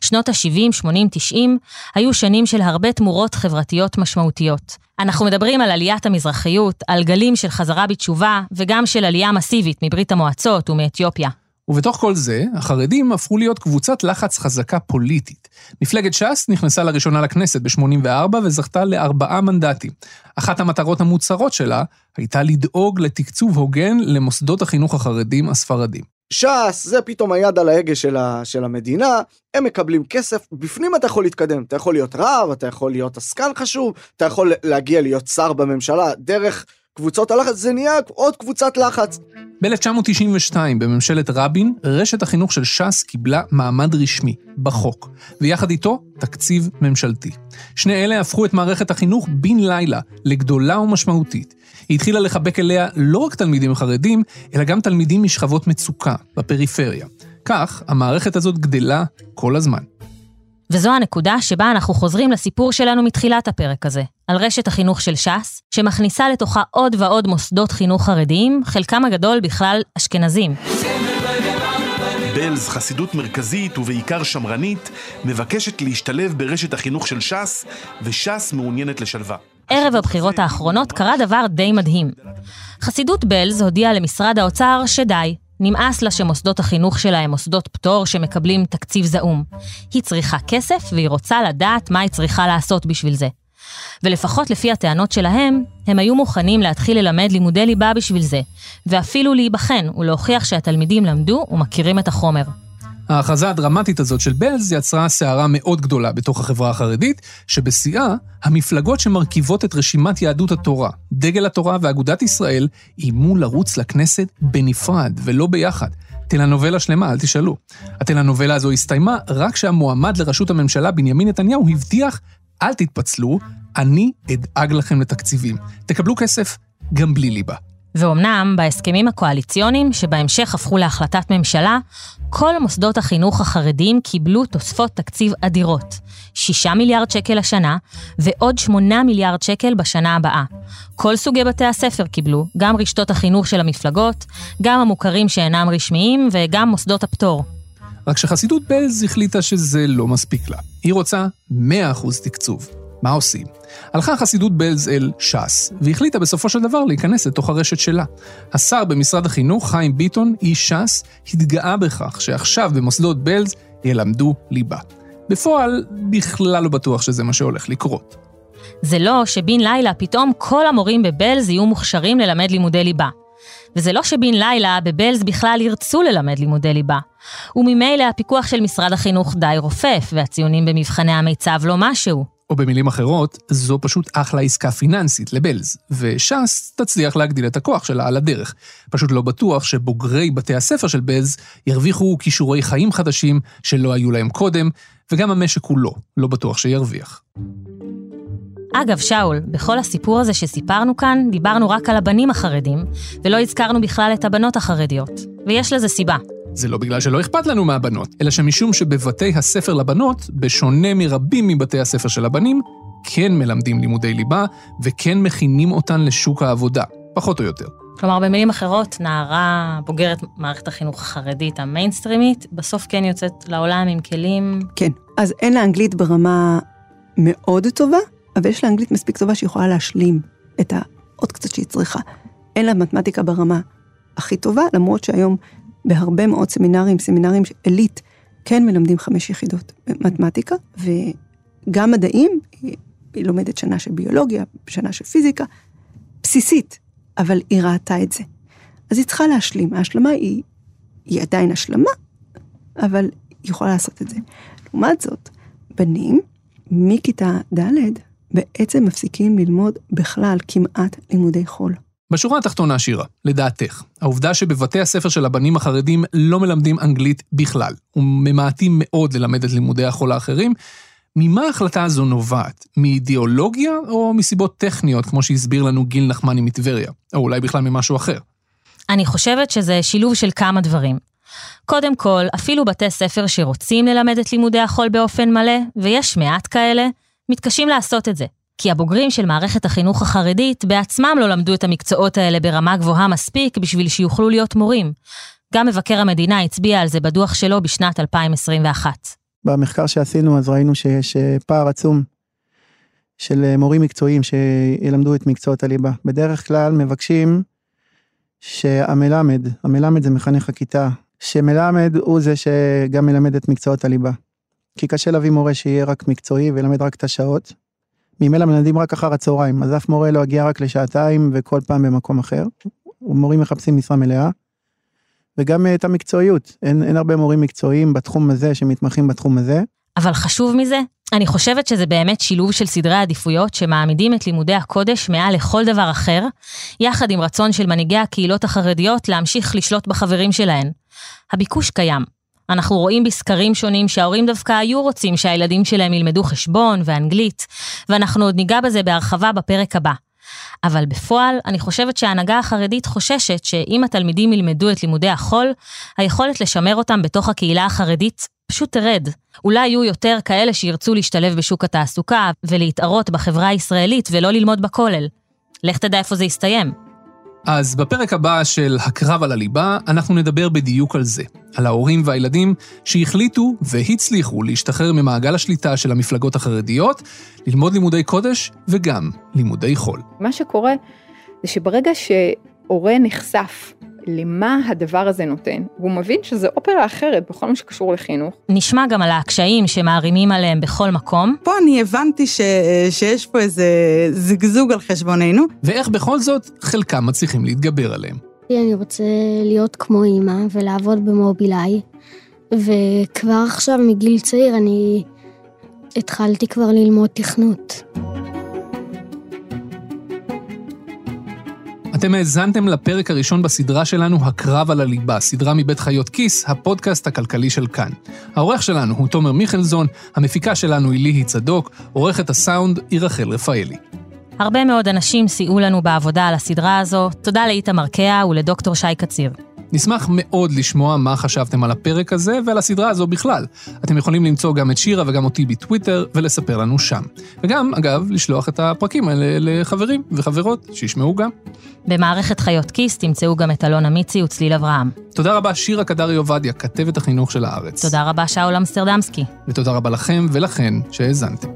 שנות ה-70, 80, 90 היו שנים של הרבה תמורות חברתיות משמעותיות. אנחנו מדברים על עליית המזרחיות, על גלים של חזרה בתשובה, וגם של עלייה מסיבית מברית המועצות ומאתיופיה. ובתוך כל זה, החרדים הפכו להיות קבוצת לחץ חזקה פוליטית. מפלגת ש"ס נכנסה לראשונה לכנסת ב-84 וזכתה לארבעה מנדטים. אחת המטרות המוצהרות שלה הייתה לדאוג לתקצוב הוגן למוסדות החינוך החרדים הספרדים. ש"ס זה פתאום היד על ההגה של, ה, של המדינה, הם מקבלים כסף, בפנים אתה יכול להתקדם, אתה יכול להיות רב, אתה יכול להיות עסקן חשוב, אתה יכול להגיע להיות שר בממשלה, דרך קבוצות הלחץ, זה נהיה עוד קבוצת לחץ. ב-1992, בממשלת רבין, רשת החינוך של ש"ס קיבלה מעמד רשמי, בחוק, ויחד איתו, תקציב ממשלתי. שני אלה הפכו את מערכת החינוך בן לילה לגדולה ומשמעותית. היא התחילה לחבק אליה לא רק תלמידים חרדים, אלא גם תלמידים משכבות מצוקה, בפריפריה. כך, המערכת הזאת גדלה כל הזמן. וזו הנקודה שבה אנחנו חוזרים לסיפור שלנו מתחילת הפרק הזה, על רשת החינוך של ש"ס, שמכניסה לתוכה עוד ועוד מוסדות חינוך חרדיים, חלקם הגדול בכלל אשכנזים. בלז, חסידות מרכזית ובעיקר שמרנית, מבקשת להשתלב ברשת החינוך של ש"ס, וש"ס מעוניינת לשלווה. ערב הבחירות האחרונות קרה דבר די מדהים. חסידות בלז הודיעה למשרד האוצר שדי, נמאס לה שמוסדות החינוך שלה הם מוסדות פטור שמקבלים תקציב זעום. היא צריכה כסף והיא רוצה לדעת מה היא צריכה לעשות בשביל זה. ולפחות לפי הטענות שלהם, הם היו מוכנים להתחיל ללמד לימודי ליבה בשביל זה, ואפילו להיבחן ולהוכיח שהתלמידים למדו ומכירים את החומר. ההכרזה הדרמטית הזאת של בלז יצרה סערה מאוד גדולה בתוך החברה החרדית, שבשיאה, המפלגות שמרכיבות את רשימת יהדות התורה, דגל התורה ואגודת ישראל, איימו לרוץ לכנסת בנפרד ולא ביחד. טלנובלה שלמה, אל תשאלו. הטלנובלה הזו הסתיימה רק כשהמועמד לראשות הממשלה, בנימין נתניהו, הבטיח, אל תתפצלו, אני אדאג לכם לתקציבים. תקבלו כסף גם בלי ליבה. ואומנם, בהסכמים הקואליציוניים, שבהמשך הפכו להחלטת ממשלה, כל מוסדות החינוך החרדיים קיבלו תוספות תקציב אדירות. 6 מיליארד שקל השנה, ועוד 8 מיליארד שקל בשנה הבאה. כל סוגי בתי הספר קיבלו, גם רשתות החינוך של המפלגות, גם המוכרים שאינם רשמיים, וגם מוסדות הפטור. רק שחסידות בלז החליטה שזה לא מספיק לה. היא רוצה 100% תקצוב. מה עושים? הלכה חסידות בלז אל ש"ס, והחליטה בסופו של דבר להיכנס לתוך הרשת שלה. השר במשרד החינוך, חיים ביטון, איש ש"ס, התגאה בכך שעכשיו במוסדות בלז ילמדו ליבה. בפועל, בכלל לא בטוח שזה מה שהולך לקרות. זה לא שבן לילה פתאום כל המורים בבלז יהיו מוכשרים ללמד לימודי ליבה. וזה לא שבן לילה בבלז בכלל ירצו ללמד לימודי ליבה. וממילא הפיקוח של משרד החינוך די רופף, והציונים במבחני המיצב לא משהו. או במילים אחרות, זו פשוט אחלה עסקה פיננסית לבלז, וש"ס תצליח להגדיל את הכוח שלה על הדרך. פשוט לא בטוח שבוגרי בתי הספר של בלז ירוויחו כישורי חיים חדשים שלא היו להם קודם, וגם המשק כולו לא בטוח שירוויח. אגב, שאול, בכל הסיפור הזה שסיפרנו כאן, דיברנו רק על הבנים החרדים, ולא הזכרנו בכלל את הבנות החרדיות. ויש לזה סיבה. זה לא בגלל שלא אכפת לנו מהבנות, אלא שמשום שבבתי הספר לבנות, בשונה מרבים מבתי הספר של הבנים, כן מלמדים לימודי ליבה, וכן מכינים אותן לשוק העבודה, פחות או יותר. כלומר, במילים אחרות, נערה בוגרת מערכת החינוך החרדית המיינסטרימית, בסוף כן יוצאת לעולם עם כלים... כן, אז אין לה אנגלית ברמה מאוד טובה, אבל יש לה אנגלית מספיק טובה שיכולה להשלים את העוד קצת שהיא צריכה. אין לה מתמטיקה ברמה הכי טובה, למרות שהיום בהרבה מאוד סמינרים, סמינרים עילית, כן מלמדים חמש יחידות מתמטיקה, וגם מדעים, היא, לומדת שנה של ביולוגיה, שנה של פיזיקה, בסיסית, אבל היא ראתה את זה. אז היא צריכה להשלים, ההשלמה היא, היא עדיין השלמה, אבל היא יכולה לעשות את זה. לעומת זאת, בנים מכיתה ד' בעצם מפסיקים ללמוד בכלל כמעט לימודי חול. בשורה התחתונה, שירה, לדעתך, העובדה שבבתי הספר של הבנים החרדים לא מלמדים אנגלית בכלל, וממעטים מאוד ללמד את לימודי החול האחרים, ממה ההחלטה הזו נובעת? מאידיאולוגיה או מסיבות טכניות, כמו שהסביר לנו גיל נחמני מטבריה? או אולי בכלל ממשהו אחר? אני חושבת שזה שילוב של כמה דברים. קודם כל, אפילו בתי ספר שרוצים ללמד את לימודי החול באופן מלא, ויש מעט כאלה, מתקשים לעשות את זה. כי הבוגרים של מערכת החינוך החרדית בעצמם לא למדו את המקצועות האלה ברמה גבוהה מספיק בשביל שיוכלו להיות מורים. גם מבקר המדינה הצביע על זה בדוח שלו בשנת 2021. במחקר שעשינו אז ראינו שיש אה, פער עצום של אה, מורים מקצועיים שילמדו את מקצועות הליבה. בדרך כלל מבקשים שהמלמד, המלמד זה מחנך הכיתה, שמלמד הוא זה שגם מלמד את מקצועות הליבה. כי קשה להביא מורה שיהיה רק מקצועי וילמד רק את השעות. ממילא מלמדים רק אחר הצהריים, אז אף מורה לא יגיע רק לשעתיים וכל פעם במקום אחר. מורים מחפשים משרה מלאה. וגם אה, את המקצועיות, אין, אין הרבה מורים מקצועיים בתחום הזה שמתמחים בתחום הזה. אבל חשוב מזה, אני חושבת שזה באמת שילוב של סדרי עדיפויות שמעמידים את לימודי הקודש מעל לכל דבר אחר, יחד עם רצון של מנהיגי הקהילות החרדיות להמשיך לשלוט בחברים שלהן. הביקוש קיים. אנחנו רואים בסקרים שונים שההורים דווקא היו רוצים שהילדים שלהם ילמדו חשבון ואנגלית, ואנחנו עוד ניגע בזה בהרחבה בפרק הבא. אבל בפועל, אני חושבת שההנהגה החרדית חוששת שאם התלמידים ילמדו את לימודי החול, היכולת לשמר אותם בתוך הקהילה החרדית פשוט תרד. אולי יהיו יותר כאלה שירצו להשתלב בשוק התעסוקה ולהתערות בחברה הישראלית ולא ללמוד בכולל. לך תדע איפה זה יסתיים. אז בפרק הבא של הקרב על הליבה, אנחנו נדבר בדיוק על זה, על ההורים והילדים שהחליטו והצליחו להשתחרר ממעגל השליטה של המפלגות החרדיות, ללמוד לימודי קודש וגם לימודי חול. מה שקורה זה שברגע שהורה נחשף למה הדבר הזה נותן, והוא מבין שזה אופרה אחרת בכל מה שקשור לחינוך. נשמע גם על הקשיים שמערימים עליהם בכל מקום. פה אני הבנתי ש... שיש פה איזה זגזוג על חשבוננו. ואיך בכל זאת חלקם מצליחים להתגבר עליהם. אני רוצה להיות כמו אימא ולעבוד במובילאיי, וכבר עכשיו מגיל צעיר אני התחלתי כבר ללמוד תכנות. אתם האזנתם לפרק הראשון בסדרה שלנו, הקרב על הליבה, סדרה מבית חיות כיס, הפודקאסט הכלכלי של כאן. העורך שלנו הוא תומר מיכלזון, המפיקה שלנו היא ליהי צדוק, עורכת הסאונד היא רחל רפאלי. הרבה מאוד אנשים סייעו לנו בעבודה על הסדרה הזו, תודה לאיתמר קאה ולדוקטור שי קציר. נשמח מאוד לשמוע מה חשבתם על הפרק הזה ועל הסדרה הזו בכלל. אתם יכולים למצוא גם את שירה וגם אותי בטוויטר ולספר לנו שם. וגם, אגב, לשלוח את הפרקים האלה לחברים וחברות שישמעו גם. במערכת חיות כיס תמצאו גם את אלונה מיצי וצליל אברהם. תודה רבה שירה קדרי עובדיה, כתבת החינוך של הארץ. תודה רבה שאול אמסטרדמסקי. ותודה רבה לכם ולכן שהאזנתם.